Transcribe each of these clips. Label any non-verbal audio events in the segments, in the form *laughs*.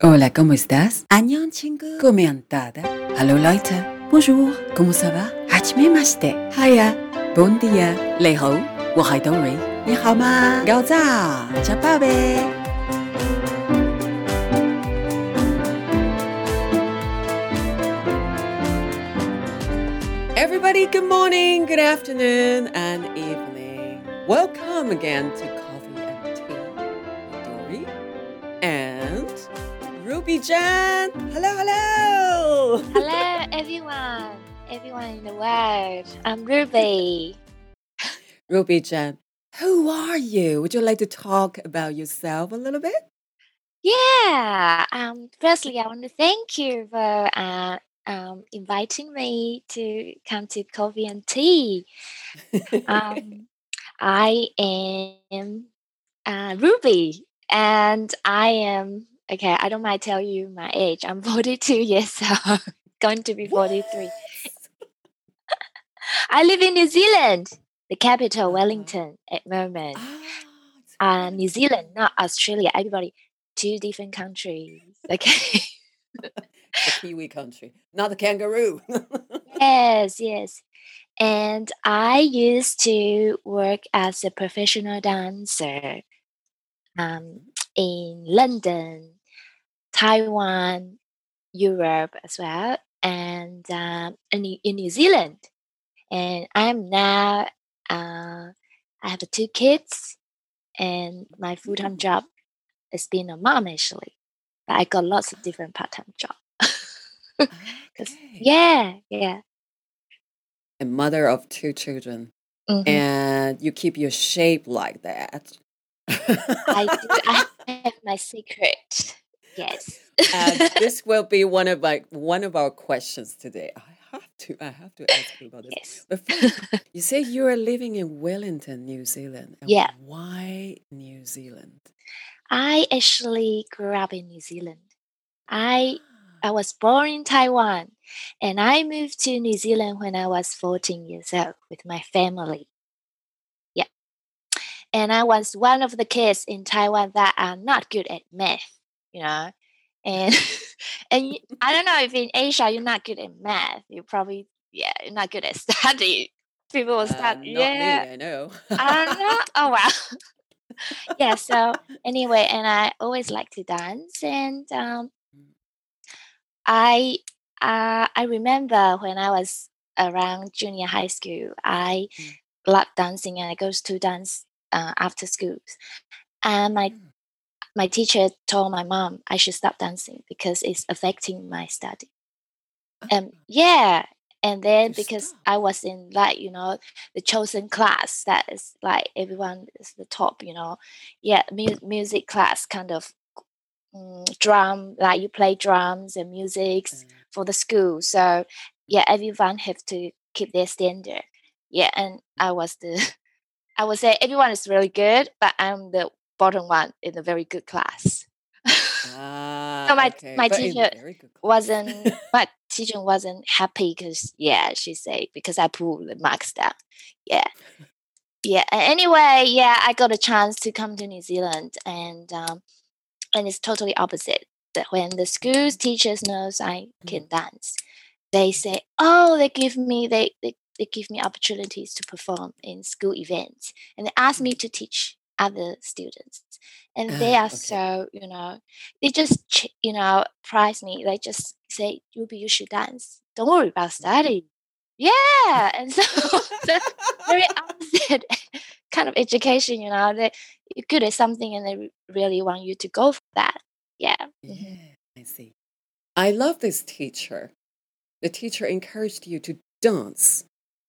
Hola, ¿cómo estás? 안녕, 친구. Comentada. Hello, Leute. Bonjour. ¿Cómo ça va? Hachimemashite. Hiya. Bon dia. Leho. Wahaidori. Ni hao ma. Gao za. Chapabe. Everybody, good morning, good afternoon, and evening. Welcome again to Coffee and Tea Dory and Ruby Jan. Hello, hello. Hello, everyone. Everyone in the world. I'm Ruby. *laughs* Ruby Jan, who are you? Would you like to talk about yourself a little bit? Yeah. Um. Firstly, I want to thank you for uh, um, inviting me to come to coffee and tea. Um, *laughs* I am uh, Ruby, and I am okay. I don't mind tell you my age. I'm *laughs* 42 years *laughs* old, going to be 43. I live in New Zealand, the capital, Uh-huh. Wellington, at the moment. Ah, Uh, New Zealand, not Australia. Everybody, two different countries. *laughs* Okay. the Kiwi country, not the kangaroo. yes, yes. And I used to work as a professional dancer um, in London, Taiwan, Europe as well, and um, in, New- in New Zealand. And I'm now, uh, I have two kids, and my full time Mm. job is being a mom actually. But I got lots of different part time jobs. *laughs* Okay. yeah, yeah. A mother of two children, mhm. and you keep your shape like that. I do. I *laughs* have my secret. Yes. *laughs* this will be one of my one of our questions today. I have to I have to ask you about this. yes. But first, *laughs* you say you are living in Wellington, New Zealand. Yeah. Why New Zealand? I actually grew up in New Zealand. I ah. I was born in Taiwan and I moved to New Zealand when I was 14 years old with my family. Yeah. And I was one of the kids in Taiwan that are not good at math, you know. And *laughs* and I don't know if in Asia you're not good at math, you're probably yeah, you're not good at *laughs* study. People will Uh, start not yeah. me, I know. I don't know. *laughs* Oh wow. yeah. So anyway, and I always like to dance, and um, Mm. I uh, I remember when I was around junior high school, I Mm. loved dancing, and I go to dance uh, after schools. And my Mm. My teacher told my mom I should stop dancing because it's affecting my study. Um, Ah, yeah. And then because. I was in like you know the chosen class that is like everyone is the top, you know, yeah, mu- music class kind of mm, drum like you play drums and music Uh, for the school. So yeah, everyone have to keep their standard. Yeah, and I was the *laughs* I would say everyone is really good, but I'm the bottom one in a very good class. *laughs* ah, so my okay. my but teacher very good class. wasn't my teacher wasn't happy because yeah she said because I pulled the marks down. Yeah, yeah. Anyway, yeah, I got a chance to come to New Zealand, and um, and it's totally opposite. That when the school's teachers knows I can dance, they say, oh, they give me they they, they give me opportunities to perform in school events, and they ask me to teach other students, and they Ah, are okay. so you know they just you know prize me. They just say, Ruby, you should dance. Don't worry about study. Yeah, and so *laughs* *laughs* very opposite *laughs* kind of education. You know, they you're good at something and they really want you to go for that. Yeah. mhm. Yeah, I see. I love this teacher. The teacher encouraged you to dance,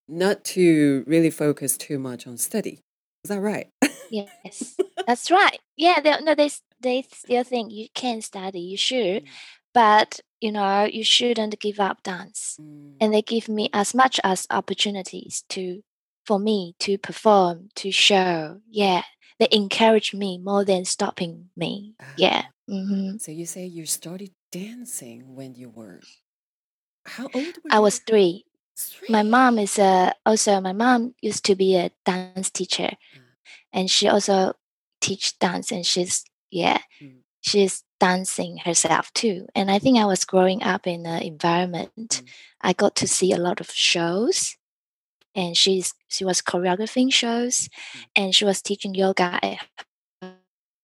not to really focus too much on study. Is that right? Yes, that's right. Yeah, they no, they they still think you can study, you should, Mm, but you know you shouldn't give up dance. mm, And they give me as much as opportunities to for me to perform, to show. Yeah, they encourage me more than stopping me. Yeah. ah. hmm So you say you started dancing when you were how old were I you? was three. My mom is a also my mom used to be a dance teacher, Mm, and she also teach dance, and she's yeah. mm. she's dancing herself too. And I think I was growing up in an environment. Mm. I got to see a lot of shows, and she's she was choreographing shows, Mm. and she was teaching yoga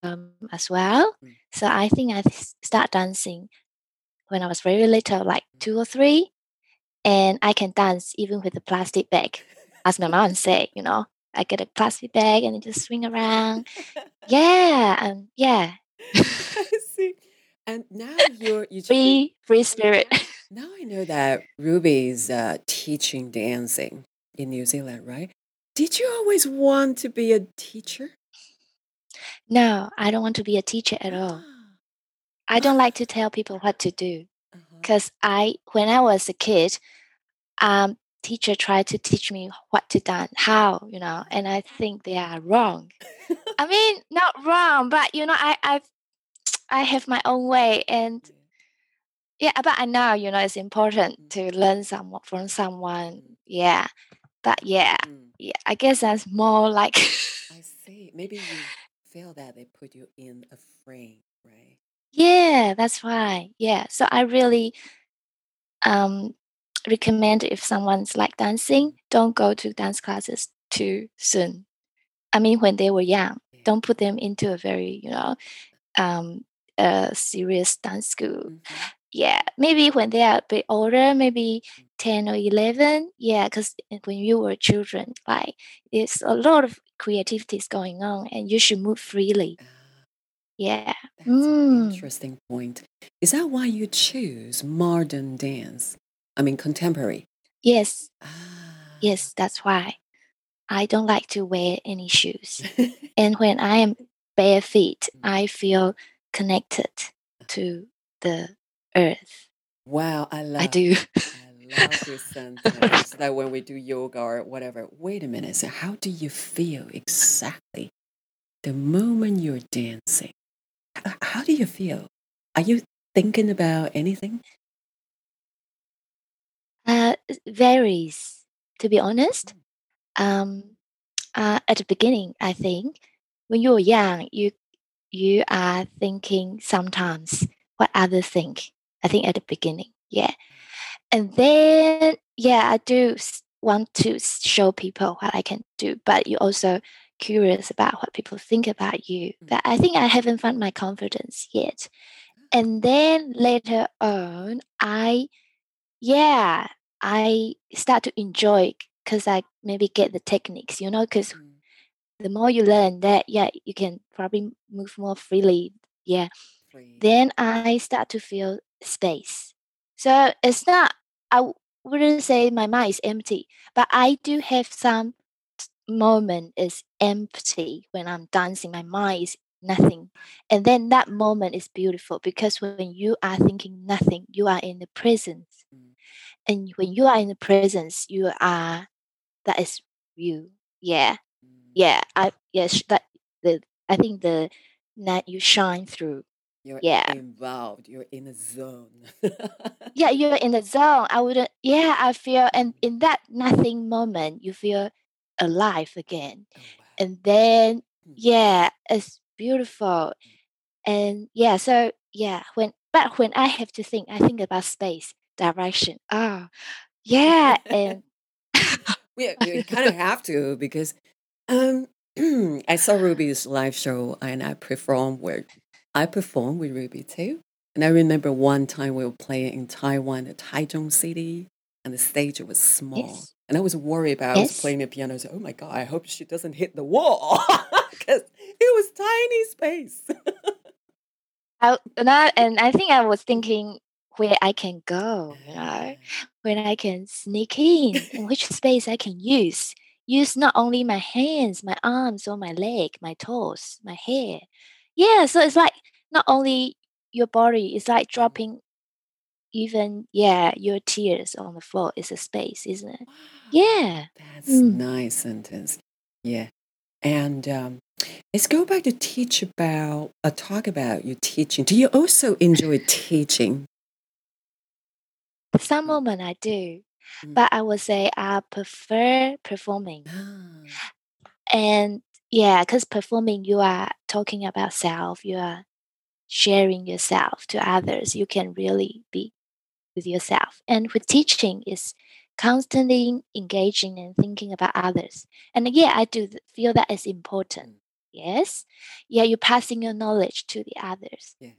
um, as well. Mm. So I think i start dancing when I was very little, like two or three, and I can dance even with a plastic bag, as my mom said. You know, I get a plastic bag and I just swing around. *laughs* Yeah, um, yeah, I *laughs* see. And now *laughs* you're you free, free spirit. Now I know that Ruby's uh, teaching dancing in New Zealand, right? Did you always want to be a teacher? no, I don't want to be a teacher at all. I don't like to tell people what to do Uh-huh. because I, when I was a kid, um, teacher tried to teach me what to dance, how, you know, and I think they are wrong. I *laughs* mean, not wrong, but you know, I, I, I have my own way, and yeah, but I know, you know, it's important to learn some from someone. Yeah, but yeah, Mm, yeah, I guess that's more like. *laughs* I see. Maybe you feel that they put you in a frame, right? Yeah, that's right. Yeah. So I really um recommend if someone's like dancing, don't go to dance classes too soon. I mean when they were young. Don't put them into a very, you know, um uh serious dance school. Mhm. Yeah. Maybe when they are a bit older, maybe 10 or 11. Yeah, because when you were children, like there's a lot of creativity is going on and you should move freely. Ah, Yeah. that's an Mm. interesting point. Is that why you choose modern dance? I mean, contemporary. Yes. Ah. Yes, that's why. I don't like to wear any shoes. *laughs* And when I am bare feet, Mm. I feel connected to the earth. wow, I love I do. I love this *laughs* sentence that when we do yoga or whatever, wait a minute. So, how do you feel exactly the moment you're dancing? How do you feel? Are you thinking about anything? It varies, to be honest. Um, uh, at the beginning, I think when you're young, you you are thinking sometimes what others think. I think at the beginning, yeah, and then yeah, I do want to show people what I can do, but you also curious about what people think about you. Mm. But I think I haven't found my confidence yet. And then later on, I yeah, I start to enjoy because I maybe get the techniques, you know, because Mm, the more you learn that, yeah, you can probably move more freely. Yeah. free. Then I start to feel space. So it's not, I wouldn't say my mind is empty, but I do have some moment is empty when I'm dancing. My mind is nothing. And then that moment is beautiful because when you are thinking nothing, you are in the presence. Mm. And when you are in the presence, you are, that is you. Yeah Mm. yeah i yes that the i think the that you shine through You're yeah involved. You're in a zone. yeah you're in the zone i wouldn't yeah i feel and Mm. in that nothing moment you feel alive again Oh, wow. and then Mm. yeah it's beautiful and yeah so yeah when but when i have to think i think about space direction ah yeah *laughs* and we, we kind of have to because um, *clears throat* I saw Ruby's live show and I performed where I performed with Ruby too. And I remember one time we were playing in Taiwan, at Taichung City, and the stage was small. yes And I was worried about I was playing the piano. I "Oh my god, I hope she doesn't hit the wall *laughs* because it was tiny space." I, and, I, and I think I was thinking where I can go, you know, when I can sneak in, and which space I can use. Use not only my hands, my arms, or my leg, my toes, my hair. Yeah, so it's like not only your body, it's like dropping even, yeah, your tears on the floor is a space, isn't it? Wow, Yeah. that's Mm. nice sentence. Yeah, and um, let's go back to teach about. Uh, talk about your teaching. Do you also enjoy teaching? Some Mm. moment I do, Mm. but I would say I prefer performing. Ah, And yeah, because performing, you are talking about self, you are sharing yourself to others, you can really be with yourself. And with teaching is constantly engaging and thinking about others. And yeah, I do feel that is important. Mm. Yes. Yeah, you're passing your knowledge to the others. Yeah.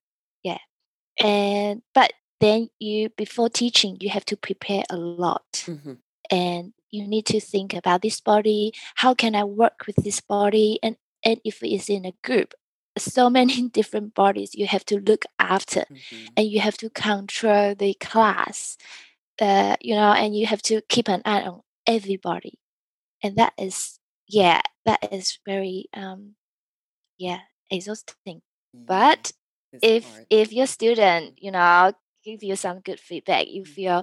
Yeah. And but then you before teaching, you have to prepare a lot. Mm-hmm. And you need to think about this body. How can I work with this body? And and if it's in a group, so *laughs* many different bodies you have to look after mm-hmm. and you have to control the class uh, you know and you have to keep an eye on everybody and that is yeah that is very um yeah exhausting Yeah, but this if part. if your student you know give you some good feedback you Mm. feel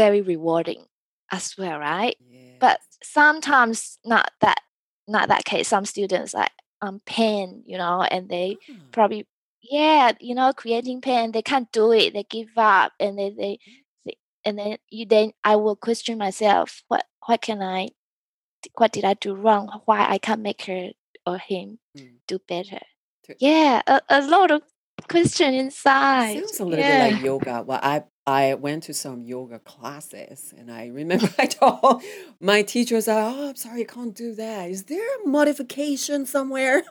very rewarding as well right? But sometimes not that not that case some students like um pain you know and they Ah, probably yeah you know creating pain they can't do it they give up and they they, they and then you then i will question myself what what can i what did i do wrong? Why i can't make her or him mm. do better? Yeah a, a lot of question inside Sounds a little yeah bit like yoga. Well, I I went to some yoga classes, and I remember *laughs* I told my teachers, "Oh, I'm sorry, I can't do that. Is there a modification somewhere?"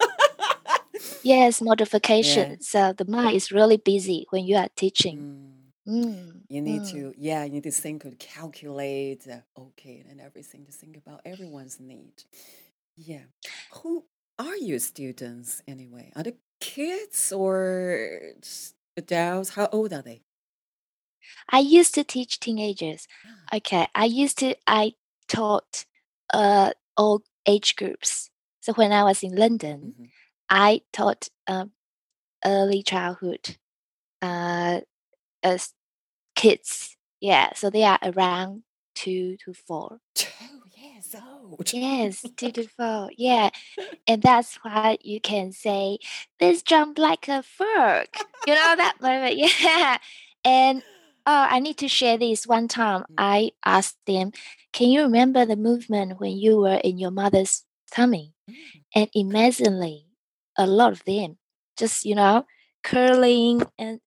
yes *laughs* modification so the mind is really busy when you are teaching Mm. mm, You need mm. to, yeah, you need to think, to calculate, uh, okay, and everything to think about everyone's need. Yeah. Who are your students anyway? Are they kids or adults? How old are they? I used to teach teenagers. Ah, Okay, I used to I taught uh all age groups. So when I was in London, mhm. I taught um, early childhood uh as kids. Yeah, so they are around two to four. Old. Yes, *laughs* four. Yeah, and that's why you can say this jump like a frog. You know that moment. *laughs* Yeah, and oh, I need to share this. One time, Mm. I asked them, "Can you remember the movement when you were in your mother's tummy?" Mm. And amazingly, a lot of them just you know curling and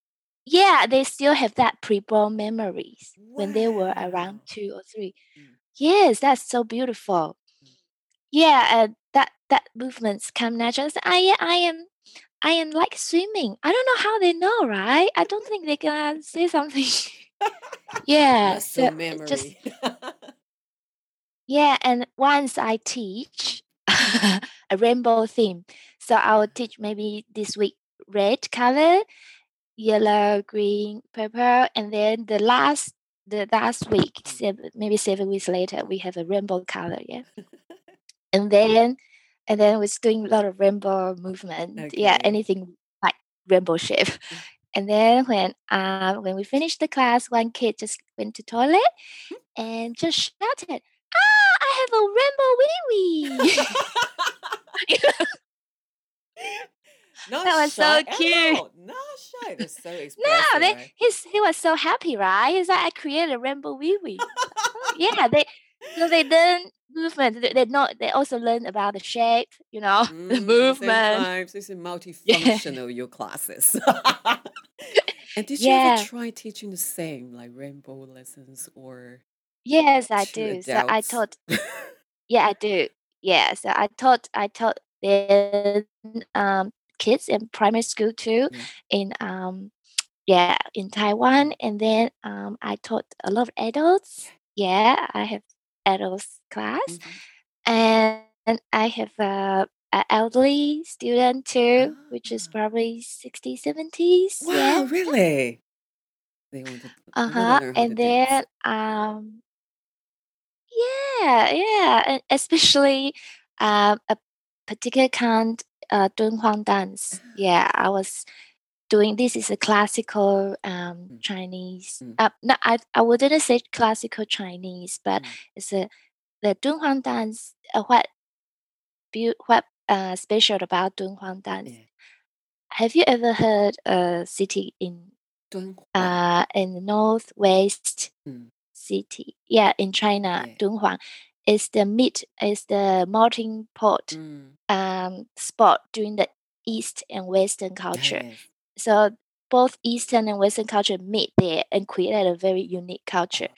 yeah, they still have that preborn memories when they were around two or three. Mm. Yes, that's so beautiful. Yeah, and that that movements come natural. So, I I am I am like swimming. I don't know how they know, right? I don't think they can say something. *laughs* yeah, Muscle so it just *laughs* yeah, and once I teach *laughs* a rainbow theme, so I will teach maybe this week red color, yellow, green, purple, and then the last the last week, maybe seven weeks later, we have a rainbow color. Yeah, *laughs* and then and then we're doing a lot of rainbow movement. Yeah, anything like rainbow shape. Mm. And then when uh, when we finished the class, one kid just went to toilet and just shouted, "Ah, I have a rainbow wee wee!" *laughs* *laughs* Not That was so cute. Not shy. They're so *laughs* expressive. no, they, right? he's he was so happy, right? He's like, "I created a rainbow wee wee." yeah, they so they learn movement. They, they know they also learn about the shape, you know, *laughs* the Mm, the movement. this is *laughs* Yeah, multifunctional, your classes. and did you ever try teaching the same, like rainbow lessons or Yes, I do. So I adults? taught. Yeah, I do. Yeah, so I taught. I taught then um kids in primary school too, Yeah. in um yeah in Taiwan, and then um I taught a lot of adults. Yeah, I have adults class, Mhm. and I have a, a elderly student too, which is Ah. probably 60s, 70s. Yeah. Wow, really? They want to, Uh they want to huh. learn how And then um yeah, yeah, and especially um a particular kind uh Dunhuang dance. Ah. *laughs* Yeah, I was doing this is a classical um Mm, Chinese. mm, Uh, no, I I wouldn't say classical Chinese, but mm. it's a the Dunhuang dance. Uh, what beau- what uh special about Dunhuang dance? Yeah. Have you ever heard a city in 敦煌. uh in the northwest city? Yeah, in China, yeah. Dunhuang is the meet is the melting pot Mm. um spot during the east and western culture. yes. So both Eastern and Western culture meet there and create a very unique culture.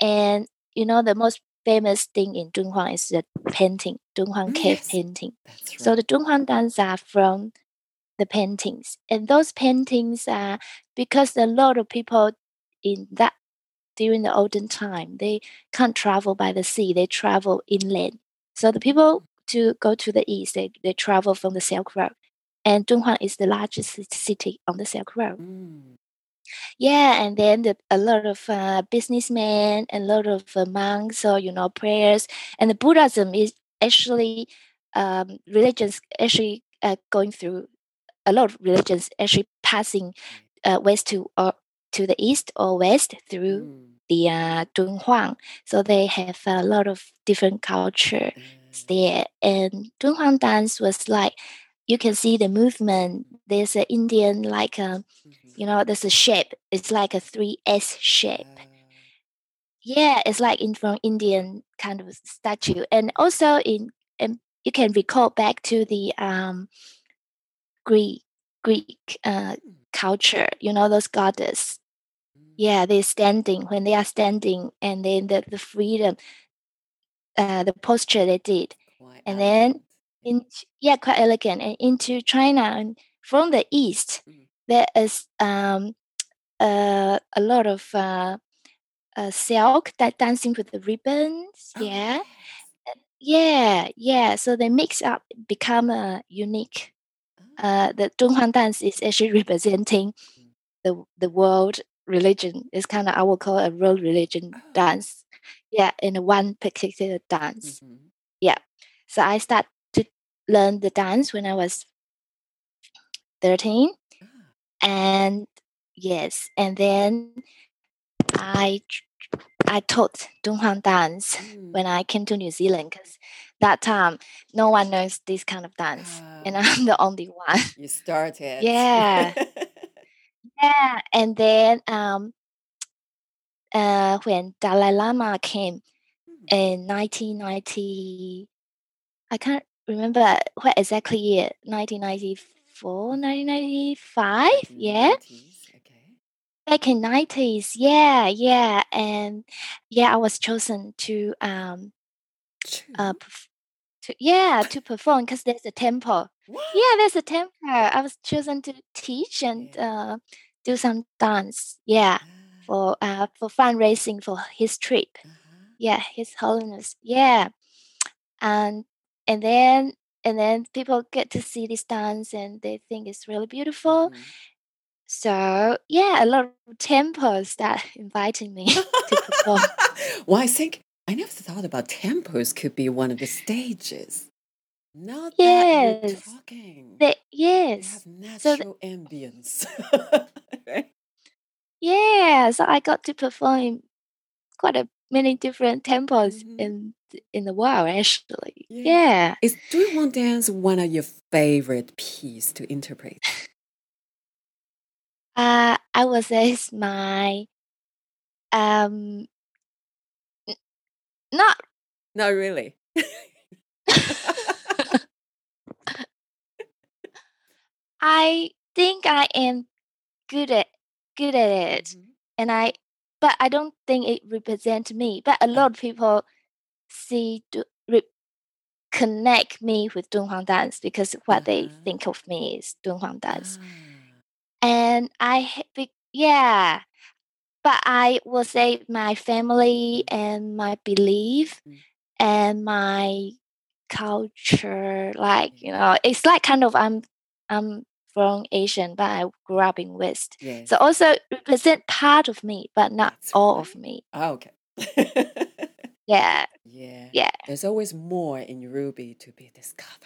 And you know, the most famous thing in Dunhuang is the painting, Dunhuang Mm, cave yes. painting. That's So right. the Dunhuang dance are from the paintings, and those paintings are because a lot of people in that during the olden time they can't travel by the sea; they travel inland. So the people to go to the east, they, they travel from the Silk Road, and Dunhuang is the largest city on the Silk Road. Mm. Yeah, and then the, a lot of uh, businessmen, a lot of uh, monks, or you know, prayers, and the Buddhism is actually um, religions actually uh, going through a lot of religions actually passing uh, west to or to the east or west through Mm. the uh, Dunhuang. So they have a lot of different culture Uh, there, and Dunhuang dance was like you can see the movement. There's an Indian like a mhm. you know there's a shape. It's like a three S shape. Uh, Yeah, it's like in from Indian kind of statue, and also in and you can recall back to the um Greek Greek uh, mm, culture. You know those goddess. Yeah, they're standing when they are standing, and then the the freedom, uh, the posture they did, Quite and then elegant. Yeah. in yeah, quite elegant. And into China and from the east, Mm. there is um uh, a lot of uh, uh, silk that dancing with the ribbons. Oh, Yeah, yes. yeah, yeah. So they mix up, become a unique. Oh. Uh, the Dunhuang dance is actually *laughs* representing Mm. the the world religion. It's kind of I would call a world religion Oh. dance. Yeah, in one particular dance. Mhm. Yeah. So I started to learn the dance when I was thirteen, Ah. and yes, and then I I taught Dunhuang dance when Mm. I came to New Zealand because that time no one knows this kind of dance, and Ah. I'm *laughs* the only one. You started. Yeah, *laughs* *laughs* yeah. And then um, uh, when Dalai Lama came Mm. in 1990, I can't remember what exactly year. 1994, 1995. Back Yeah, 90s. Okay. back in 90s. Yeah, yeah. And yeah, I was chosen to um uh to yeah to perform because there's a temple. What? Yeah, there's a temple. I was chosen to teach and Yeah. uh do some dance. Yeah, Ah. for uh for fundraising for his trip. Uh-huh. Yeah, His Holiness. Yeah, and and then and then people get to see this dance and they think it's really beautiful. Mhm. So yeah, a lot of temples start *laughs* inviting me *laughs* to perform. *laughs* well, I think I never thought about tempos could be one of the stages. Now that you're Yes, talking, they, they yes. have So th- natural ambience. *laughs* right? yeah, so I got to perform quite a many different temples Mhm. in th- in the world actually. Yeah. Yeah. Is Dunhuang dance one of your favorite piece to interpret? Uh, I would say it's my um n- not Not really. *laughs* *laughs* I think I am good at good at it, Mhm. and I but I don't think it represents me. But a lot of people see do, re, connect me with Dunhuang dance because what they Uh-huh. think of me is Dunhuang dance, Ah. and I yeah. But I will say my family and my belief Mm. and my culture, like you know, it's like kind of I'm I'm from Asian, but I grew up in West. Yes. So also represent part of me, but not That's all of me. Ah, okay. *laughs* Yeah, yeah. yeah. There's always more in Ruby to be discovered.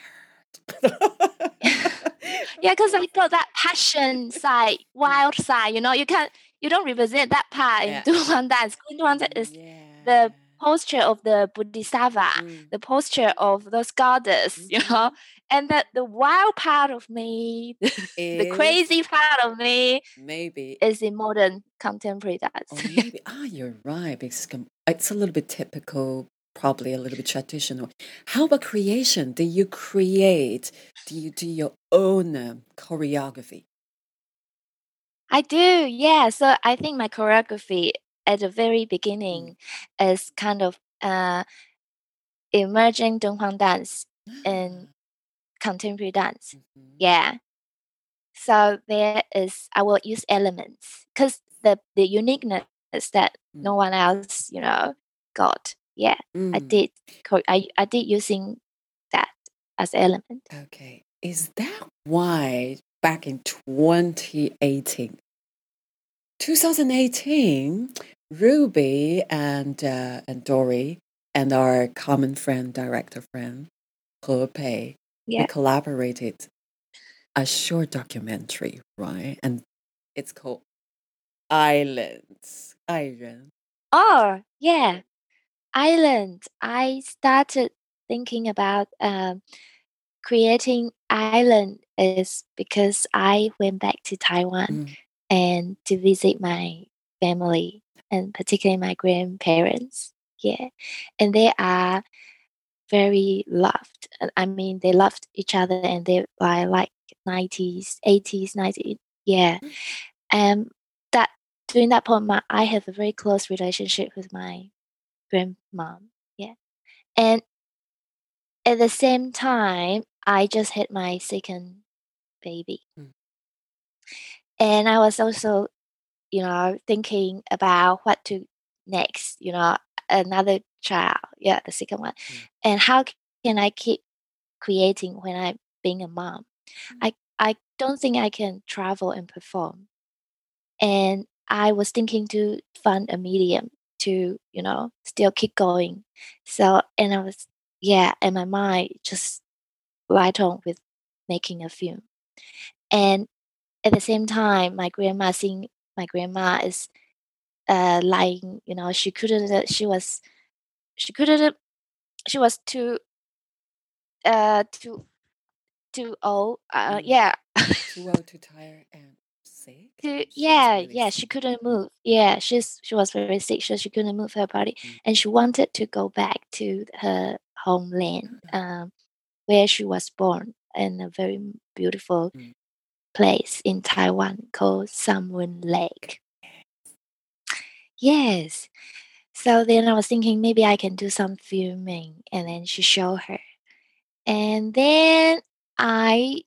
yeah, because I *laughs* got that passion side, wild side. You know, you can't, you don't represent that part in Yeah. Dunhuang dance. Dunhuang dance is yeah. the posture of the Bodhisattva, Mm. the posture of those goddess. *laughs* You know, Mhm. And that the wild part of me, *laughs* the crazy part of me, maybe is in modern contemporary dance. Or *laughs* maybe, ah, you're right, because it's a little bit typical, probably a little bit traditional. How about creation? Do you create, do you do your own um, choreography? I do, yeah. So I think my choreography at the very beginning Mm. is kind of uh emerging Dunhuang dance and Ah, contemporary dance. mhm. Yeah. So there is I will use elements because the the uniqueness is that no Mm. one else, you know, got. Yeah. I Mm. did I I did using that as element. Okay. Is that why back in 2018, 2018, Ruby and uh, and Dory and our common friend, director friend, He Pei, we collaborated a short documentary, right? And it's called Islands. 爱人. Oh, yeah. Island. I started thinking about um, creating island is because I went back to Taiwan Mm. and to visit my family and particularly my grandparents. Yeah. And they are very loved. I mean, they loved each other and they are like 90s, 80s, 90s. Yeah. Mm. And that during that point, my, I have a very close relationship with my grandmom. Yeah. And at the same time, I just had my second baby. Mm. And I was also, you know, thinking about what to next, you know, another child. Yeah, the second one. Mm. And how can I keep creating when I'm being a mom? I, I don't think I can travel and perform. And I was thinking to find a medium to, you know, still keep going. So, and I was, yeah, and my mind just right on with making a film. And at the same time, my grandma seeing my grandma is uh lying, you know, she couldn't, uh, she was, she couldn't, she was too, uh, too, too old. Uh, Mm. yeah. Too old, too tired, and sick. to She was yeah really yeah sick. she couldn't move yeah she's she was very sick so she couldn't move her body Mm. and she wanted to go back to her homeland Ah. um, where she was born in a very beautiful Mm. place in taiwan called Sun Moon lake yes so then i was thinking maybe i can do some filming and then she showed her and then i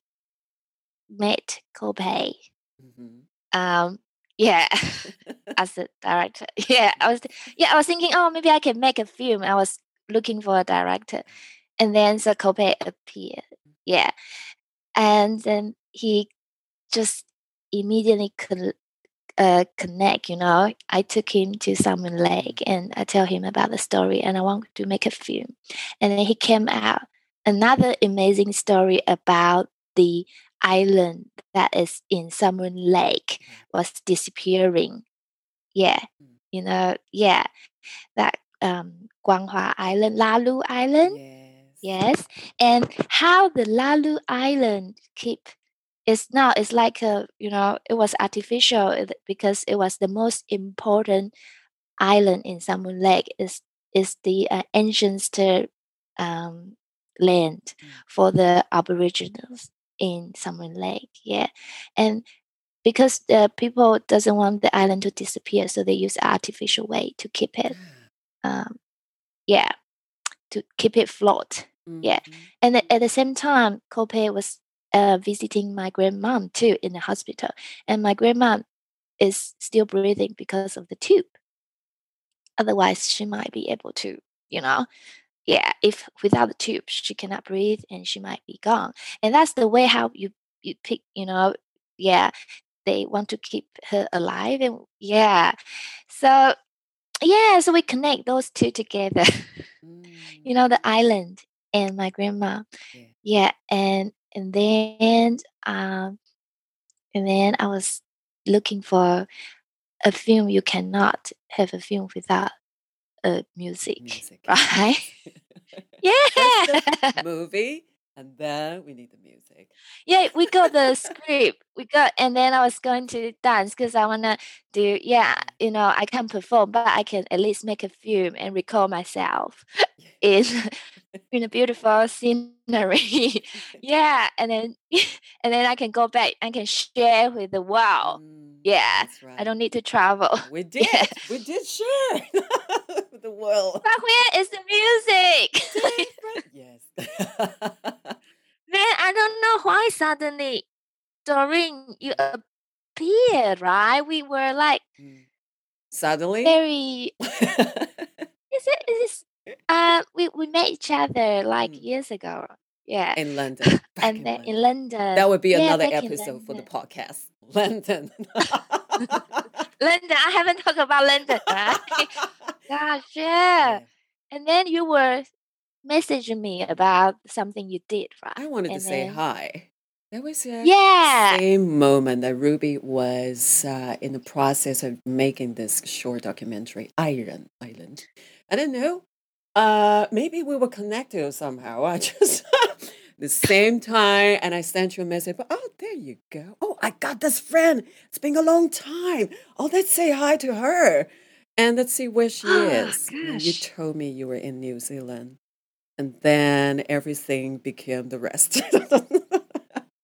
met Kobe. Mhm. um yeah *laughs* as a director. *laughs* Yeah, I was yeah, I was thinking, oh, maybe I can make a film. I was looking for a director, and then Zakope appeared. Yeah, and then he just immediately con- uh, connect. You know, I took him to Sun Moon Lake and I tell him about the story, and I want to make a film. And then he came out another amazing story about the island that is in Sun Moon Lake was disappearing. Yeah, Mm. you know, yeah, that um, Guanghua Island, Lalu Island. Yes. Yes, and how the Lalu Island keep it's now it's like a you know it was artificial because it was the most important island in Sun Moon Lake is is the uh, ancient um, land Mm. for the Aboriginals in Sun Moon Lake. Yeah, and because the people doesn't want the island to disappear, so they use artificial way to keep it. Um, yeah, to keep it float. Yeah. Mhm. And at- at the same time, Kope was uh, visiting my grandmom too in the hospital, and my grandmom is still breathing because of the tube. Otherwise, she might be able to, you know, yeah. If without the tube, she cannot breathe and she might be gone. And that's the way how you you pick, you know, yeah. They want to keep her alive, and yeah. So yeah, so we connect those two together. *laughs* you know, the Mm. island and my grandma. Yeah. Yeah, and and then um and then I was looking for a film you cannot have a film without a music, Music. *laughs* right? *laughs* Yeah. *laughs* movie, and then we need the music. yeah, we got the script. We got and then I was going to dance because I wanna do yeah, you know, I can't perform, but I can at least make a film and record myself in *laughs* in a beautiful scenery. *laughs* *laughs* yeah, and then and then I can go back I can share with the world. Mm. Yeah, That's right. I don't need to travel. *laughs* We did. Yeah. We did share *laughs* the world. But where is the music? *laughs* Yes. Man, I don't know why suddenly, Doreen, you appeared, right? We were like Mm. Suddenly. very. Is it? Is this? Uh, we we met each other like Mm. years ago. Yeah, in London. and in then London. in London. That would be Yeah, another episode for the podcast. *laughs* London. *laughs* London. I haven't talked about London, *laughs* right? Gosh, yeah. And then you were messaging me about something you did, right? I wanted to And say hi. That was a Yeah. same moment that Ruby was uh, in the process of making this short documentary, Iron Island. I don't know. Uh, maybe we were connected somehow. I just the same time, and I sent you a message. But oh, there you go. Oh, I got this friend. It's been a long time. Oh, let's say hi to her, and let's see where she Oh, is. And you told me you were in New Zealand, and then everything became the rest. *laughs*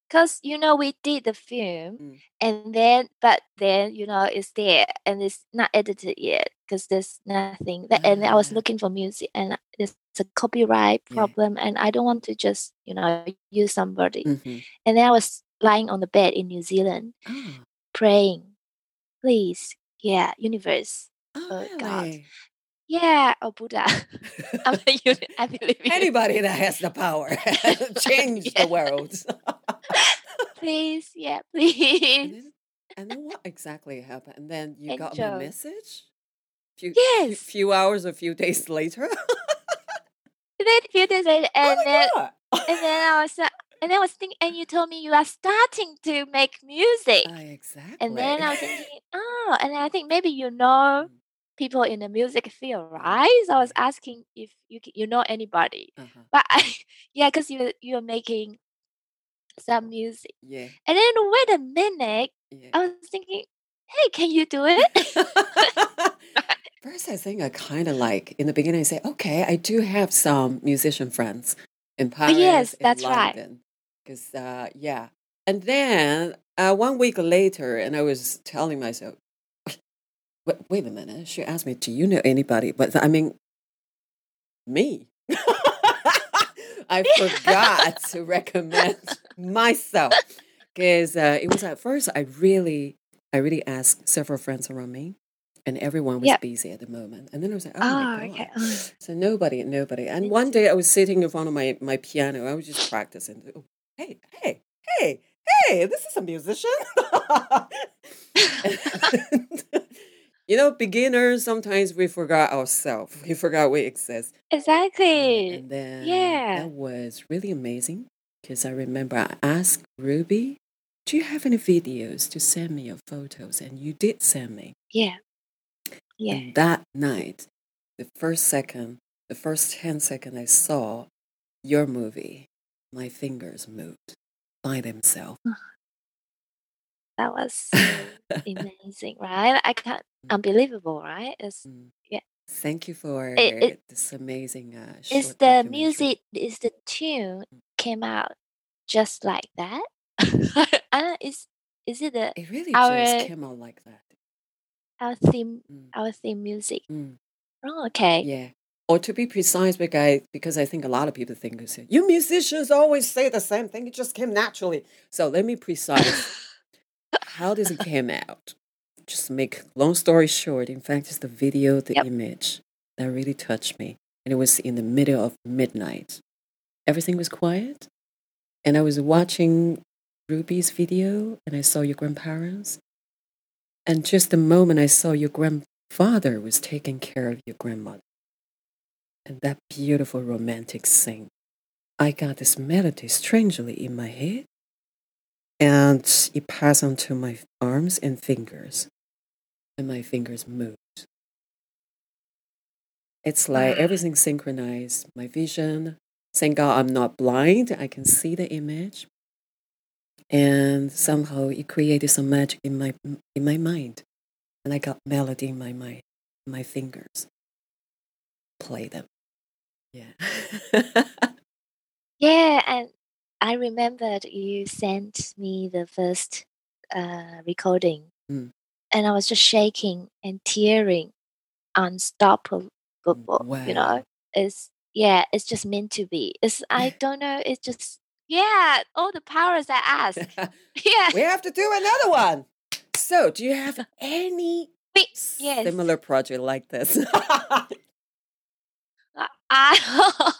Because you know we did the film, Mm. and then but then you know it's there and it's not edited yet because there's nothing. That, and I was Ah. looking for music, and there's a copyright Yeah. problem, and I don't want to just you know use somebody. Mhm. And then I was lying on the bed in New Zealand Oh, praying, please, yeah, universe, oh, Oh, God. Yeah, oh Buddha, *laughs* I'm a uni- I believe. Anybody that has the power *laughs* change *laughs* the world. please, yeah, and, please. then, and then what exactly happened? And then you got Angel. my message. Few, few, Yes. few hours or few days later. And then a few days later, oh and my then God. and then I was uh, and then I was thinking, and you told me you are starting to make music, Ah, exactly. and then I was thinking, oh, and I think maybe you know. People in the music field, right? So I was asking if you you know anybody, uh-huh. but I *laughs* yeah, because you you're making some music, Yeah, and then wait a minute, yeah. I was thinking, hey, can you do it? *laughs* *laughs* First, I think I kind of like in the beginning. I say, okay, I do have some musician friends in Paris. Oh, yes, in that's right. London. Because uh, yeah, and then uh, one week later, and I was telling myself, wait, wait a minute. She asked me, "Do you know anybody?" But I mean, me. *laughs* I forgot to recommend myself because uh, it was at first I really, I really asked several friends around me, and everyone was Yep. busy at the moment. And then I was like, oh, oh, my god. okay. *laughs* Oh, So nobody, nobody. And one day I was sitting in front of my my piano. I was just practicing. Oh, hey, hey, hey, hey! This is a musician. *laughs* you know, beginners sometimes we forgot ourselves. We forgot we exist. exactly. And then Yeah. that was really amazing because I remember I asked Ruby, "Do you have any videos to send me your photos?" And you did send me. Yeah. Yeah. And that night, the first second, the first 10 seconds I saw your movie, my fingers moved by themselves. That was *laughs* amazing, right? I can't unbelievable, right? It's Mm. Yeah. Thank you for It- it- this amazing uh, is the music is the tune came out just like that? *laughs* Is is it the It really our- just came out like that. our theme Mm. our theme music? Mm. Oh, okay. Yeah. Or to be precise, because I, because I think a lot of people think, you musicians always say the same thing. It just came naturally. So let me precise. How does it came out? Just make long story short. In fact, it's the video, the Yep. image that really touched me, and it was in the middle of midnight. Everything was quiet, and I was watching Ruby's video, and I saw your grandparents. And just the moment I saw your grandfather was taking care of your grandmother, and that beautiful romantic scene, I got this melody strangely in my head and it passed onto my arms and fingers, and my fingers moved. It's like *sighs* everything synchronized. My vision. Thank God I'm not blind. I can see the image, and somehow it created some magic in my in my mind, and I got melody in my mind, my fingers. Play them. Yeah. *laughs* Yeah, and I remembered you sent me the first uh recording Mm. and I was just shaking and tearing unstoppable. You know, it's yeah, it's just meant to be. It's I *laughs* don't know. It's just yeah, all the powers I ask. *laughs* *laughs* Yeah, we have to do another one. So, do you have any we, yes. similar project like this?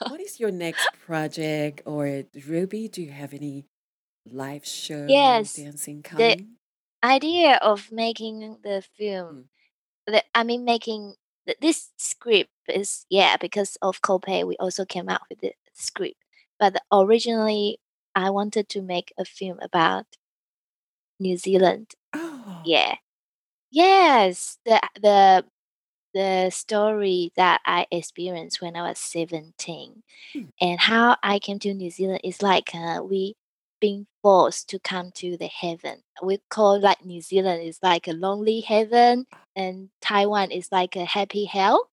What is your next project? Or Ruby, do you have any live show yes, dancing the idea of making the film. Mm. The, I mean, making th- this script is yeah because of Copay. We also came out with the script, but originally I wanted to make a film about New Zealand. Oh, Yeah. Yes, the the the story that I experienced when I was 17 Hmm. and how I came to New Zealand is like uh, we being forced to come to the heaven. We call like New Zealand is like a lonely heaven and Taiwan is like a happy hell.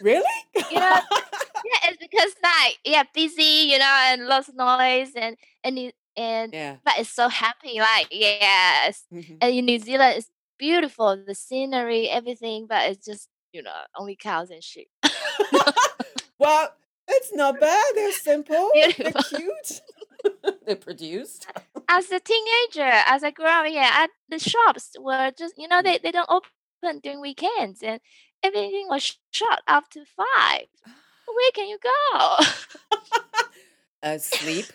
really? You know, *laughs* yeah, it's because like yeah, busy, you know, and lots of noise and and and yeah. but it's so happy, like yes. Mhm. And in New Zealand, it's beautiful, the scenery, everything, but it's just you know only cows and sheep. *laughs* well, it's not bad. They're simple. *laughs* They're cute. *laughs* They're produced. As a teenager, as I grew up, yeah, I, the shops were just you know they, they don't open during weekends and everything was shut after five. Where can you go? Asleep.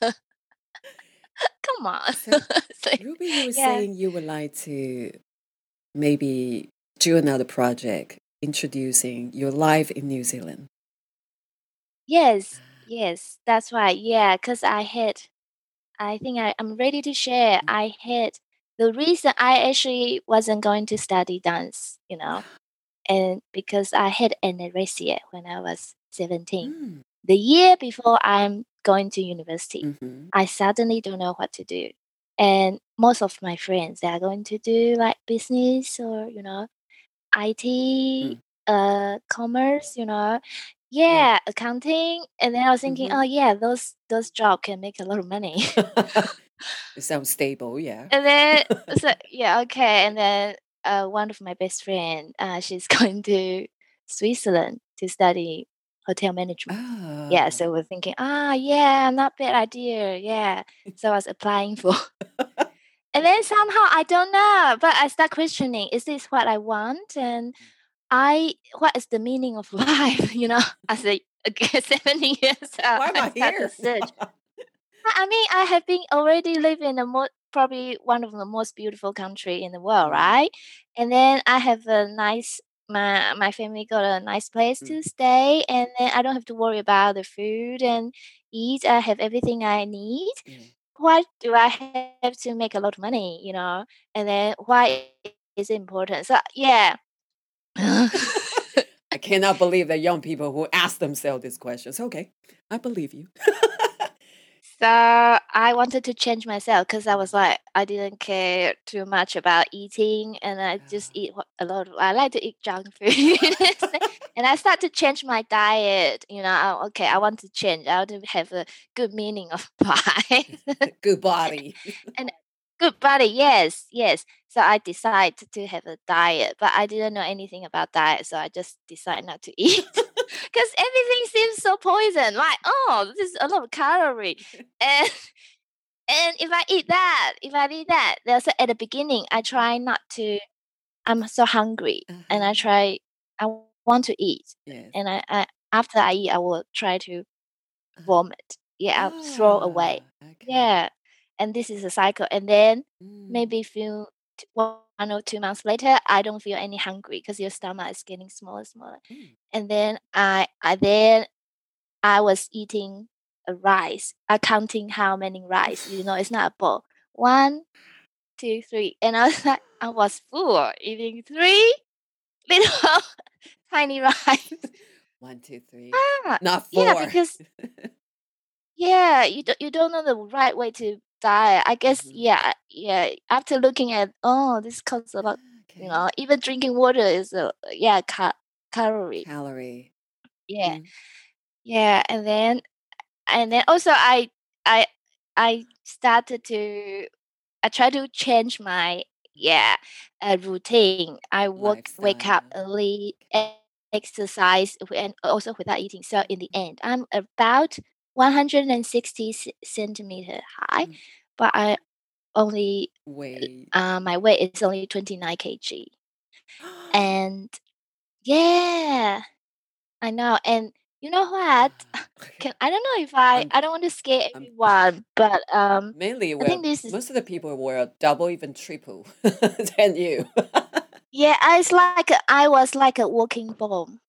sleep. *laughs* So, So, Ruby, you were yeah. saying you would like to maybe do another project introducing your life in New Zealand. Yes, yes, that's right. Yeah, because I had, I think I, I'm ready to share. Mm. I had the reason I actually wasn't going to study dance, you know, and because I had anorexia when I was 17. Mm. The year before I'm going to university, hmm I suddenly don't know what to do. And most of my friends, they are going to do like business or, you know, IT, Mm. uh, commerce, you know, Yeah. accounting. And then I was thinking, hmm oh yeah, those those jobs can make a lot of money. *laughs* *laughs* it sounds stable, yeah. and then *laughs* so yeah, okay. And then uh, one of my best friend, uh, she's going to Switzerland to study hotel management. Yeah, Ah. so we're thinking, ah, yeah, not bad idea. Yeah. So I was applying for, *laughs* and then somehow I don't know, but I start questioning: Is this what I want? And I, what is the meaning of *laughs* life? You know, as a seventeen years old, Why am I I here? search. *laughs* I I mean, I have been already living in a more probably one of the most beautiful country in the world, Mm, right? And then I have a nice my my family got a nice place mm, to stay, and then I don't have to worry about the food and eat. I have everything I need. yeah. Why do I have to make a lot of money? You know, and then why is it important? So yeah. *laughs* I cannot believe that young people who ask themselves these questions. Okay, I believe you. *laughs* So I wanted to change myself because I was like I didn't care too much about eating, and I just Ah, eat a lot. Of, I like to eat junk food, *laughs* and I start to change my diet. You know, I- okay, I want to change. I want to have a good meaning of *laughs* life *laughs* Good body. and good body. Yes, yes. So I decided to have a diet, but I didn't know anything about diet, so I just decided not to eat. *laughs* Because everything seems so poison. Like, oh, this is a lot of calorie. *laughs* And and if I eat that, if I eat that, there's at the beginning, I try not to. I'm so hungry, and I Uh-huh. try. I want to eat, Yes. and I, I after I eat, I will try to Uh, vomit. Yeah, I'll throw away. ah, okay. Yeah, and this is a cycle. And then Mm, maybe few one or two months later, I don't feel any hungry because your stomach is getting smaller, smaller. mm. And then I, I then I was eating a rice. I counting how many rice. You know, it's not a bowl. One, two, three, and I was *laughs* like, I was full eating three *laughs* little tiny rice. One, two, three. Ah, Not four. yeah, because *laughs* yeah, you don't you don't know the right way to diet. I guess Mhm. yeah, yeah. After looking at oh, this costs a lot. You know, even drinking water is a yeah ca- calorie. Calorie. Yeah, Mm. yeah, and then and then also I I I started to I try to change my yeah uh, routine. I work wake up Lifestyle. early, e- exercise, and also without eating. So in the end, I'm about 160 centimeter high, Mm. but I only uh, my weight is only 29 kg. *gasps* And yeah, I know. And you know what? *sighs* *laughs* Can I don't know if I I'm- I don't want to scare I'm- everyone, but um Mainly, I think this is most of the people were double, even triple *laughs* than you. *laughs* yeah, I was like I was like a walking bomb,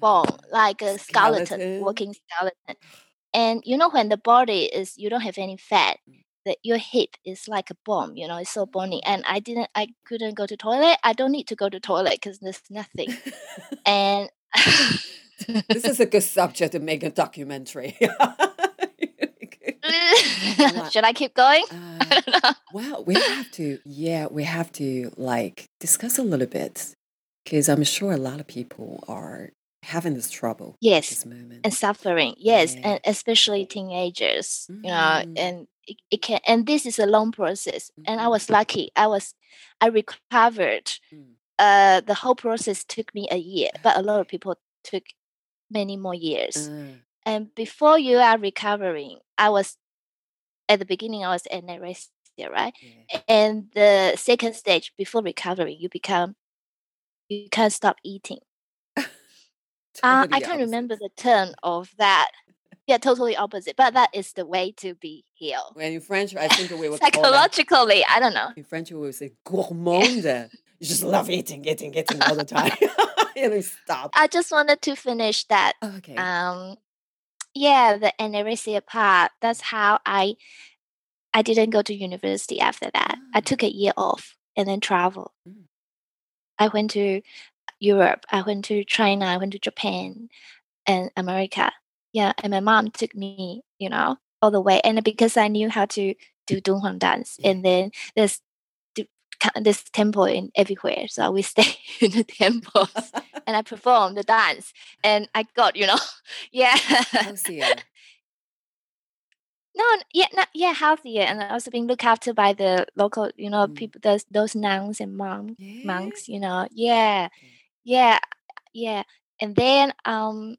bomb, like a skeleton, Skeleton. walking skeleton. *sighs* And you know when the body is you don't have any fat, Mm. that your hip is like a bomb, you know, it's so bony. And I didn't I couldn't go to toilet. I don't need to go to toilet because there's nothing. *laughs* And *laughs* this is a good subject to make a documentary. *laughs* Should I keep going? Uh, I don't know. well, we have to, yeah, we have to like discuss a little bit because I'm sure a lot of people are having this trouble Yes, this moment. and suffering. Yes, Yeah. and especially teenagers. You know, Mm. and it, it can. And this is a long process. And I Mhm. was lucky. I was, I recovered. Mm. Uh, the whole process took me a year, but a lot of people took many more years. Uh, And before you are recovering, I was at the beginning. I was anorexia, right? yeah. And the second stage before recovering, you become, you can't stop eating. Uh, I can't remember the term of that. Yeah, totally opposite. But that is the way to be healed. When in French, I think we would call that, Psychologically, I don't know. in French, we would say *laughs* gourmande. You just love eating, eating, eating all the time. *laughs* you don't stop. I just wanted to finish that. Okay. Um, yeah, the anorexia part. That's how I. I didn't go to university after that. I Ah. took a year off and then travel. Mm. I went to Europe. I went to China. I went to Japan and America. Yeah, and my mom took me, you know, all the way. And because I knew how to do Dunhuang dance, and then there's the- this temple in everywhere, so we *laughs* stay in the temples *laughs* and I perform the dance, and I got, you know, *laughs* yeah, Healthier. no, yeah, not, yeah, healthier, and also being looked after by the local, you know, Mm. people, those those nuns and monks Yeah. monks you know yeah yeah yeah and then um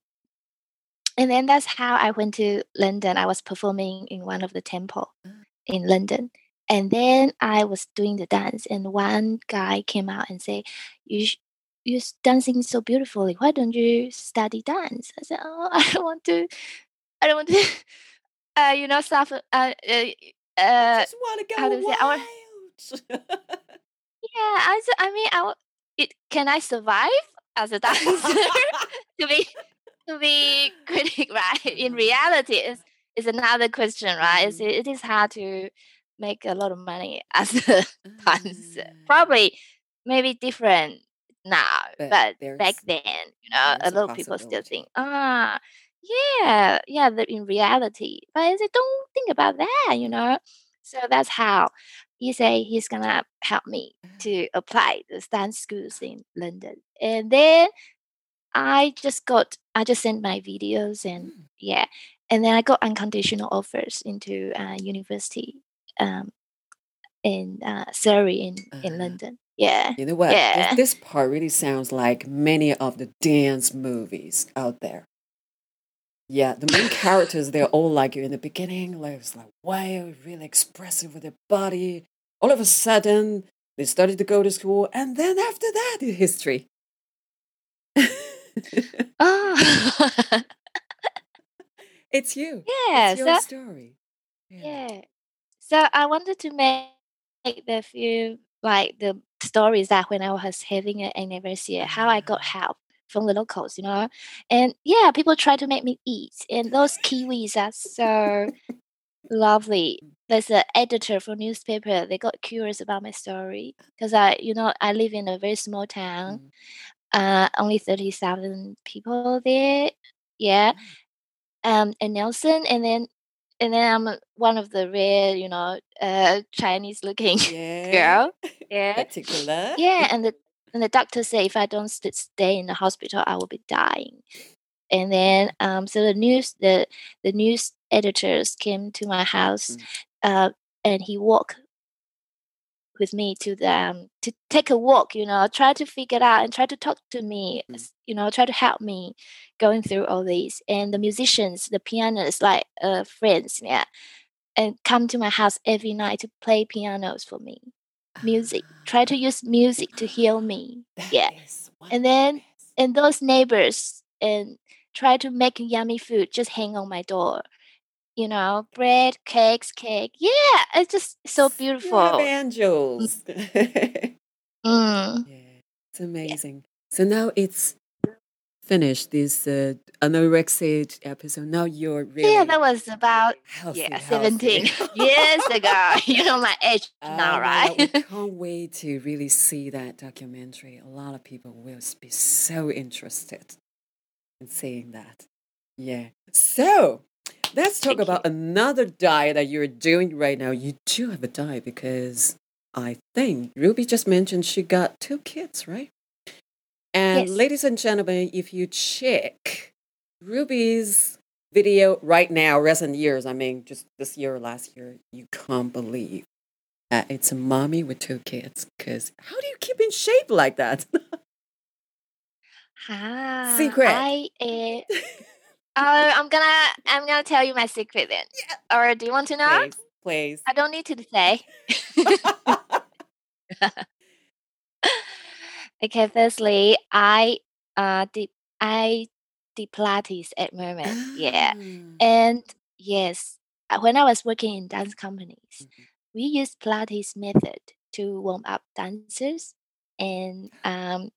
and then that's how i went to london i was performing in one of the temple Ah. in london and then i was doing the dance and one guy came out and say you sh- you're dancing so beautifully why don't you study dance i said oh *laughs* i don't want to i don't want to *laughs* uh you know suffer uh, uh, uh just want to go do you say? I wa- wild. *laughs* Yeah, I, I mean, I, it, can I survive as a *laughs* dancer? to be to be critic, *laughs* right? In reality, is is another question, right? It's, Mm. it is hard to make a lot of money as a *laughs* dancer. Ah. Probably, maybe different now, But but, back then, you know, a lot of people still think, ah, yeah, yeah, in reality. But I don't think about that, you know. So that's how he say he's gonna help me to apply the dance schools in London. And then I just got I just sent my videos and Mm. yeah, and then I got unconditional offers into uh, university um, in uh, Surrey in in Uh-huh. London. Yeah, You know what? This- Yeah. This, part really sounds like many of the dance movies out there. Yeah, the main characters, they're all like you in the beginning, like it's like wild, really expressive with their body. All of a sudden, they started to go to school, and then after that, history. *laughs* oh *laughs* it's you. yeah, It's your so story. yeah, so I wanted to make the few like the stories that when I was having an anniversary, how I got Ah. help from the locals, you know, and yeah, people try to make me eat, and those kiwis are so lovely. There's an editor for newspaper. They got curious about my story because I, you know, I live in a very small town. Mm. Uh, only thirty thousand people there. Yeah, um, and Nelson, and then, and then I'm one of the rare, you know, uh, Chinese-looking *laughs* Yeah. girl. Yeah, Particular. yeah, and the and the doctor said if I don't st- stay in the hospital, I will be dying. And then, um, so the news, the the news editors came to my house, Mm. uh, and he walked with me to the um, to take a walk. You know, try to figure it out and try to talk to me. Mm. You know, try to help me going through all these. And the musicians, the pianists, like uh, friends, yeah, and come to my house every night to play pianos for me. Music. Try to use music to heal me. That yeah. is And then and those neighbors and try to make yummy food just hang on my door you know bread cakes cake yeah it's just so beautiful angels. mm. *laughs* Yeah, it's amazing. So now it's finished this uh, anorexia episode. Now you're really yeah that was about healthy, yeah. 17 *laughs* years ago *laughs* you know my age now Oh, right wow, we *laughs* can't wait to really see that documentary. A lot of people will be so interested in seeing that. Yeah. So let's talk Thank about another diet that you're doing right now. You do have a diet because I think Ruby just mentioned she got two kids, right? And Yes. ladies and gentlemen, if you check Ruby's video right now, recent years, I mean, just this year or last year, you can't believe that it's a mommy with two kids. Because how do you keep in shape like that? ah, Secret. i uh, *laughs* oh i'm gonna i'm gonna tell you my secret then Yeah. or do you want to know please, please. i don't need to say *laughs* *laughs* Okay, firstly, I uh did I did Pilates at moment. Yeah. Ah. And yes, uh, when I was working in dance companies, Mhm. we used Pilates method to warm up dancers and um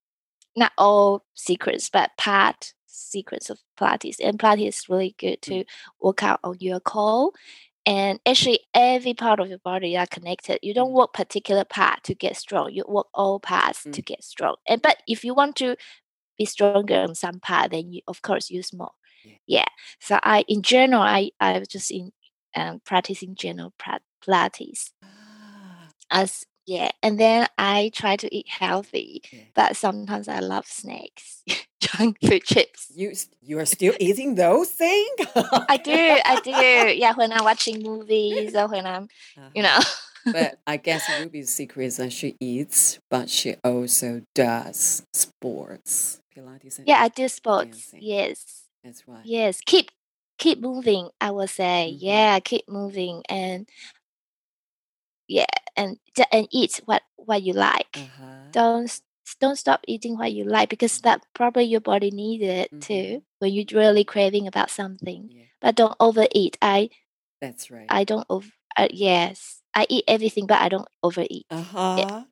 not all secrets, but part secrets of Pilates. And Pilates is really good to work out on your core. And actually, every part of your body are connected. You don't Mm. work particular part to get strong. You work all parts to Mm. get strong. And but if you want to be stronger on some part, then you of course use more. Yeah. Yeah. So I, in general, I I was just in um, practicing general pra- Pilates Ah, as yeah. And then I try to eat healthy, Yeah. but sometimes I love snacks, *laughs* junk food chips. you you are still eating those things? I do, I do. *laughs* Yeah, when I'm watching movies or when I'm, you Uh-huh. know. but *laughs* I guess Ruby's secret is that she eats, but she also does sports, Pilates. Yeah, I do sports. dancing. Yes, That's right. yes. Keep keep moving. I will say, Mhm. yeah, keep moving and yeah, and and eat what what you like. Uh-huh. Don't don't stop eating what you like because that probably your body needs it Mhm. too when you're really craving about something. Yeah, But don't overeat. I that's right. I don't over. Uh, yes, I eat everything, but I don't overeat. Uh huh.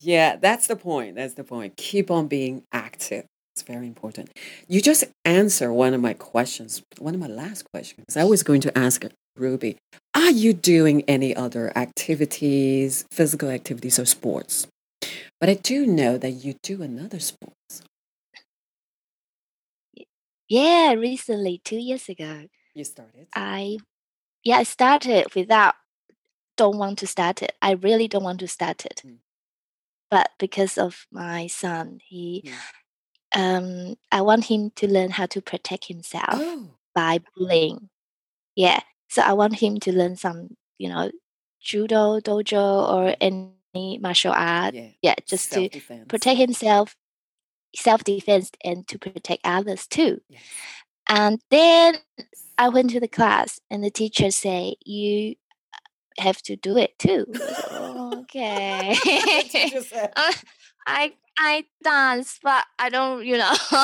Yeah, that's the point. That's the point. Keep on being active. It's very important. You just answer one of my questions, one of my last questions. I was going to ask Ruby, are you doing any other activities, physical activities or sports? But I do know that you do another sports. Yeah, recently, two years ago, You started. I yeah I started without don't want to start it. I really don't want to start it, Mm. but because of my son, he Mm. um I want him to learn how to protect himself Oh, by bullying. Yeah, so I want him to learn some you know judo dojo or any martial art. yeah. Yeah, just to protect himself, self defense, and to protect others too. Yes. And then I went to the class, and the teacher say you have to do it too. Said, "Oh, okay. *laughs* *laughs* Said. Uh, I I dance, but I don't, you know. *laughs*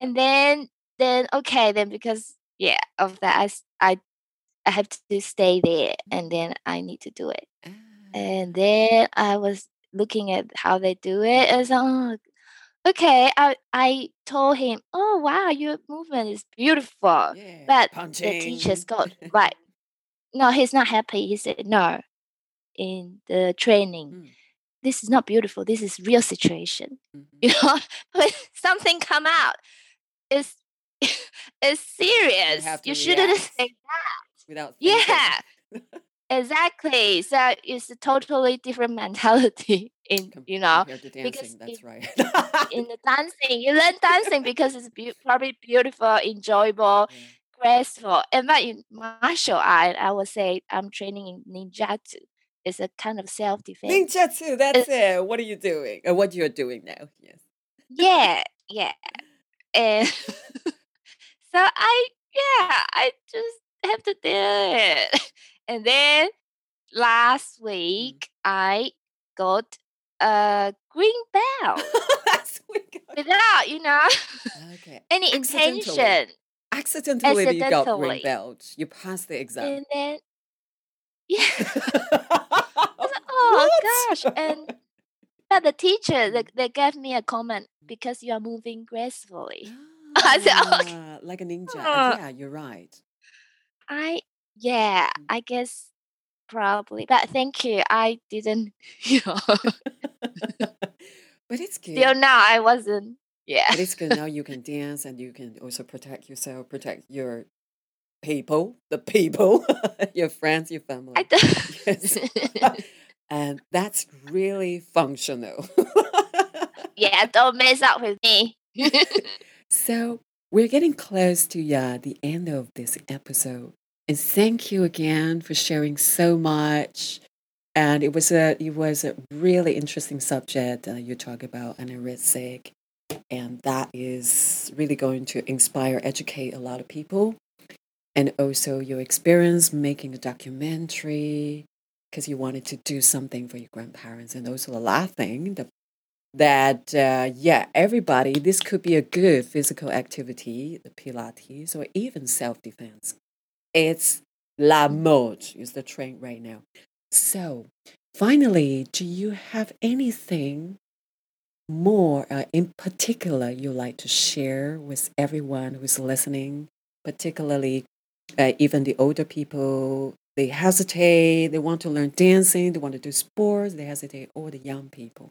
and then then okay then because yeah of that I I have to stay there, and then I need to do it. Ah, And then I was looking at how they do it, and so oh, okay. I I told him, oh wow, your movement is beautiful. yeah. But Punching. the teacher got *laughs* right. No, he's not happy. He said, no, in the training, Mm. this is not beautiful. This is real situation. Mhm. *laughs* You know, *laughs* when something come out, it's it's serious. to You shouldn't *laughs* say Without thinking. yeah, exactly. So it's a totally different *laughs* mentality in Com- you know to because dancing, that's in- right. in the *laughs* dancing. You learn dancing because it's beau- probably beautiful, enjoyable, Yeah. graceful. And but in martial art, I would say I'm training in ninjutsu. It's a kind of self defense. Ninjutsu, that's it. What are you doing? Or what you're doing now? Yes. Yeah, yeah. And so I yeah, I just have to do it. *laughs* And then last Mm. week I got a green belt *laughs* That's we got- without, you know, Okay. *laughs* any Accidentally. intention. Accidentally, you got green Accidentally. belt. You passed the exam. And then yeah. oh gosh. And but the teacher they, they gave me a comment because you are moving gracefully. *laughs* I said, "Okay." Ah, like a ninja. Uh. yeah, you're right. I yeah, Mm. I guess probably. But thank you. I didn't *laughs* you know *laughs* but it's good. till now I wasn't yeah. But it's good now you can dance and you can also protect yourself, protect your people, the people, your friends, your family. I Yes. and that's really functional. Yeah, don't mess up with me. So we're getting close to uh, the end of this episode. And thank you again for sharing so much. And it was a it was a really interesting subject uh, you talk about anorexic, and that is really going to inspire, educate a lot of people, and also your experience making a documentary because you wanted to do something for your grandparents, and also the last thing the that uh, yeah everybody this could be a good physical activity the pilates or even self-defense. It's la mode is the trend right now. So finally do you have anything more uh, in particular you like to share with everyone who's listening? Particularly uh, even the older people they hesitate they want to learn dancing they want to do sports they hesitate or the young people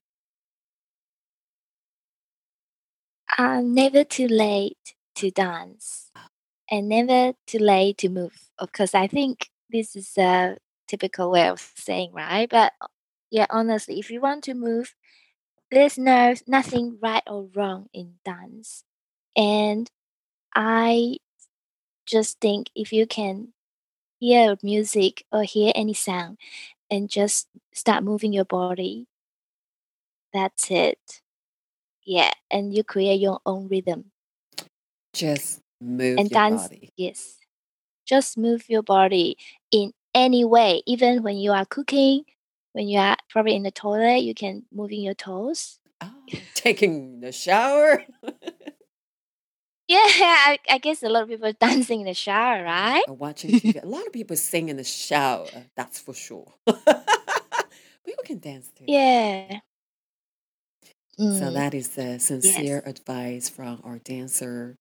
uh, never too late to dance and never too late to move. Of course, I think this is a typical way of saying, right? But uh, yeah, honestly, if you want to move, there's no nothing right or wrong in dance. And I just think if you can hear music or hear any sound and just start moving your body, that's it. Yeah, and you create your own rhythm. just move And your dance- body Yes. Just move your body in any way, even when you are cooking, when you are probably in the toilet, you can moving your toes. oh, *laughs* taking the shower Yeah, *laughs* I, I guess a lot of people *laughs* dancing in the shower, right? or watching TV. a lot of people sing in the shower that's for sure people can dance too Yeah. So Mm, that is the sincere advice from our dancer,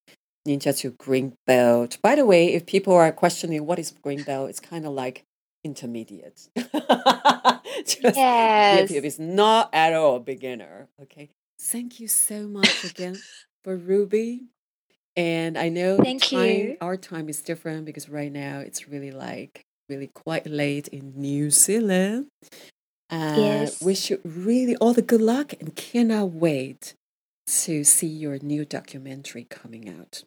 Ninja to Green Belt. By the way, if people are questioning what is Green Belt, it's kind of like intermediate. *laughs* Just yes. it's not at all a beginner. Okay. Thank you so much again for Ruby. And I know the Thank time, you. our time is different because right now it's really like really quite late in New Zealand. Uh, Yes. Wish you really all the good luck and cannot wait to see your new documentary coming out.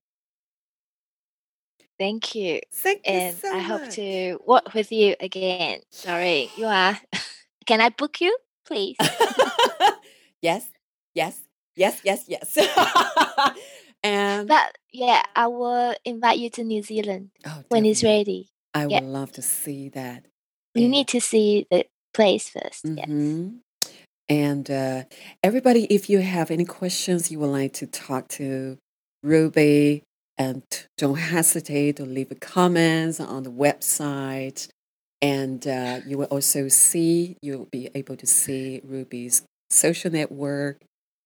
Thank you. Thank you And so I hope to work with you again. Sorry, you are. *laughs* Can I book you, please? *laughs* yes, yes, yes, yes, yes. *laughs* and But yeah, I will invite you to New Zealand oh, when it's ready. I yeah. would love to see that. You And- need to see the place 1st Yes. Mhm. And uh, everybody, if you have any questions you would like to talk to Ruby, and don't *laughs* hesitate to leave a comments on the website. And uh, you will also see, you'll be able to see Ruby's social network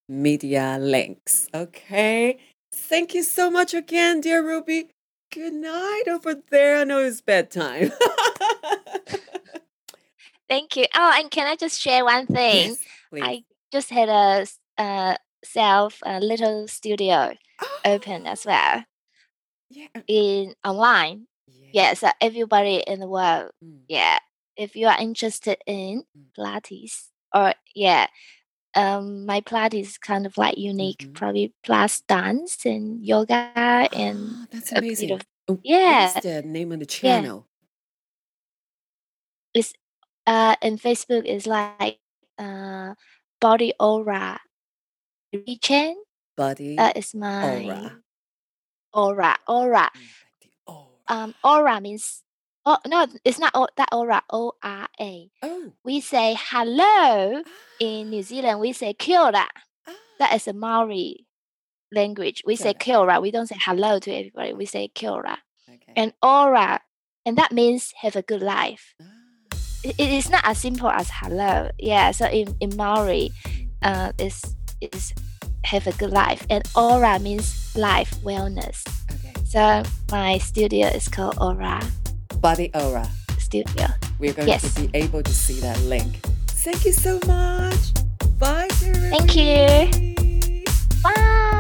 media links. Okay. Thank you so much again, dear Ruby. Good night over there. I know it's bedtime. *laughs* Thank you. Oh, and can I just share one thing? yes. I just had a uh, self a little studio open as *gasps* well Yeah. in online. Yeah, so everybody in the world, Mm. yeah, if you are interested in Mm. Pilates or yeah, um, my Pilates is kind of like unique, Mhm. probably plus dance and yoga and Ah, that's a bit amazing. of Oh, Yeah. What's the name of the channel? It's uh in Facebook is like uh body ora chain. Buddy That is my Aura. aura aura. Mm, aura. Um aura means oh no it's not that aura O R A. oh. We say hello in New *gasps* Zealand. We say kia ora. Ah, That is a Maori language. We say Kia ora. kia ora. We don't say hello to everybody. We say kia ora. okay. And ora, and that means have a good life. Ah, It, it is not as simple as hello. Yeah. So in, in Maori, uh, is is have a good life, and ora means life wellness. okay. So my studio is called Ora Body ora. Studio. We're going Yes. to be able to see that link. Thank you so much. Bye, Jeremy. Thank you. Bye.